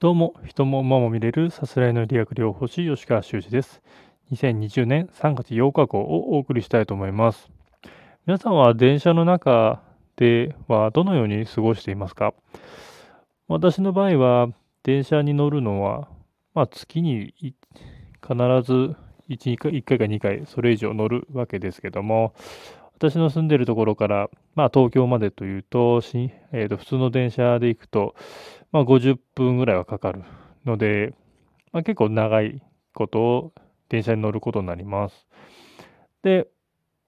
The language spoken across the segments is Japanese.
どうも、人も馬も見れるさすらいの理学療法士、吉川修司です。2020年3月8日号をお送りしたいと思います。皆さんは電車の中ではどのように過ごしていますか？私の場合は、電車に乗るのは、まあ、月に必ず 1, 回1回か2回、それ以上乗るわけですけども、私の住んでいるところから、まあ、東京までというと、しえー、と普通の電車で行くと、まあ、50分ぐらいはかかるので、まあ、結構長いことを電車に乗ることになります。で、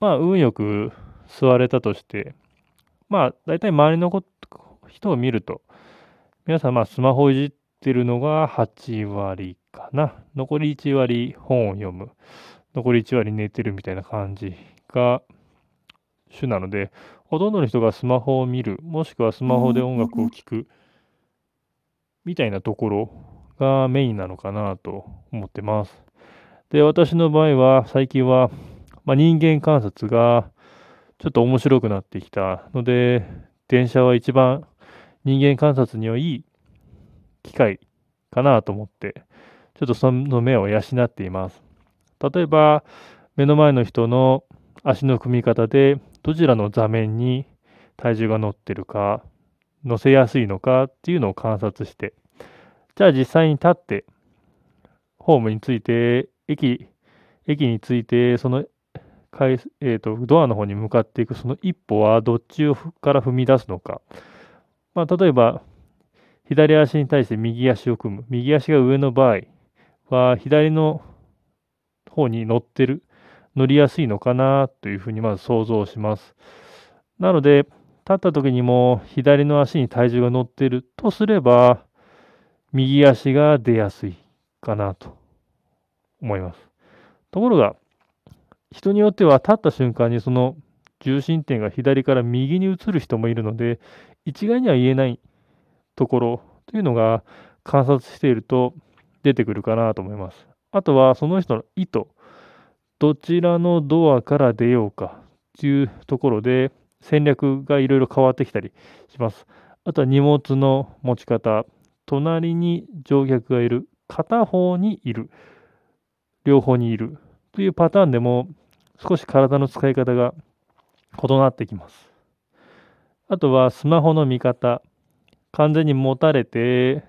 まあ、運よく座れたとして、まあ、大体周りの人を見ると、皆さん、まあ、スマホをいじってるのが8割かな。残り1割本を読む。残り1割寝てるみたいな感じが主なので、ほとんどの人がスマホを見る、もしくはスマホで音楽を聴く、みたいなところがメインなのかなと思ってます。で、私の場合は、最近は、まあ、人間観察がちょっと面白くなってきたので、電車は一番人間観察にはいい機会かなと思って、ちょっとその目を養っています。例えば、目の前の人の足の組み方で、どちらの座面に体重が乗ってるか、乗せやすいのかっていうのを観察して、じゃあ実際に立って、ホームについて、駅、駅について、その、えーと、ドアの方に向かっていくその一歩はどっちから踏み出すのか。まあ、例えば、左足に対して右足を組む。右足が上の場合は、左の方に乗ってる。乗りやすいのかなというふうにまず想像します。なので、立った時にも左の足に体重が乗っているとすれば、右足が出やすいかなと思います。ところが、人によっては立った瞬間にその重心点が左から右に移る人もいるので、一概には言えないところというのが観察していると出てくるかなと思います。あとはその人の意図。どちらのドアから出ようかというところで戦略がいろいろ変わってきたりします。あとは荷物の持ち方、隣に乗客がいる、片方にいる、両方にいるというパターンでも少し体の使い方が異なってきます。あとはスマホの見方、完全に持たれて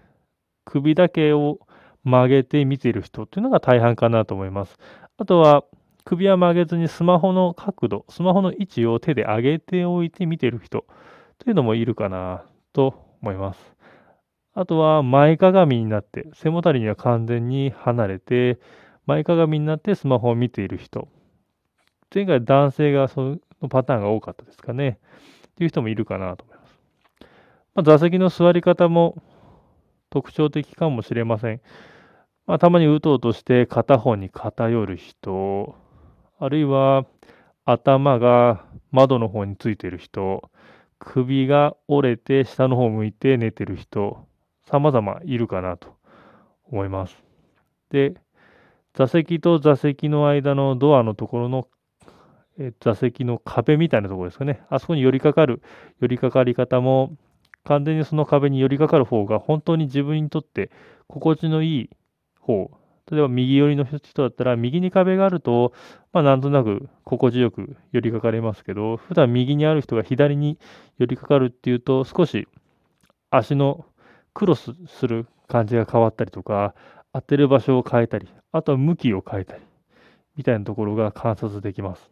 首だけを曲げて見ている人というのが大半かなと思います。あとは首は曲げずにスマホの角度、スマホの位置を手で上げておいて見てる人というのもいるかなと思います。あとは前かがみになって、背もたれには完全に離れて、前かがみになってスマホを見ている人。前回男性がそのパターンが多かったですかね。っていう人もいるかなと思います。まあ、座席の座り方も特徴的かもしれません。まあ、たまにうとうとして片方に偏る人、あるいは頭が窓の方についてる人、首が折れて下の方向いて寝てる人、様々いるかなと思います。で、座席と座席の間のドアのところの座席の壁みたいなところですかね。あそこに寄りかかる、寄りかかり方も完全にその壁に寄りかかる方が本当に自分にとって心地のいい方例えば右寄りの人だったら、右に壁があると、まあなんとなく心地よく寄りかかれますけど、普段右にある人が左に寄りかかるっていうと、少し足のクロスする感じが変わったりとか、当てる場所を変えたり、あとは向きを変えたり、みたいなところが観察できます。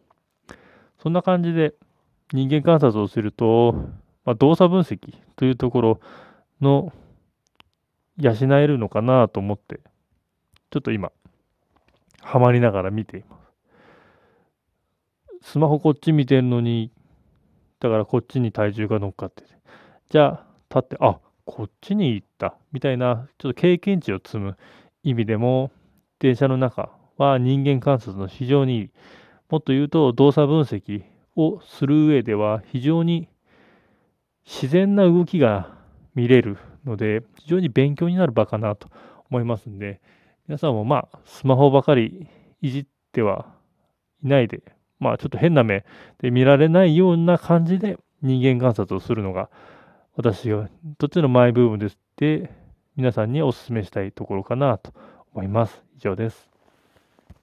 そんな感じで人間観察をすると、まあ、動作分析というところの養えるのかなと思ってちょっと今、ハマりながら見ています。スマホこっち見てるのに、だからこっちに体重が乗っかってて。じゃあ、立って、あこっちに行った。みたいな、ちょっと経験値を積む意味でも、電車の中は人間観察の非常にいい。もっと言うと、動作分析をする上では、非常に自然な動きが見れるので、非常に勉強になる場かなと思いますんで、皆さんもまあ、スマホばかりいじってはいないで、まあ、ちょっと変な目で見られないような感じで人間観察をするのが、私がとってのマイブームですって、皆さんにお勧めしたいところかなと思います。以上です。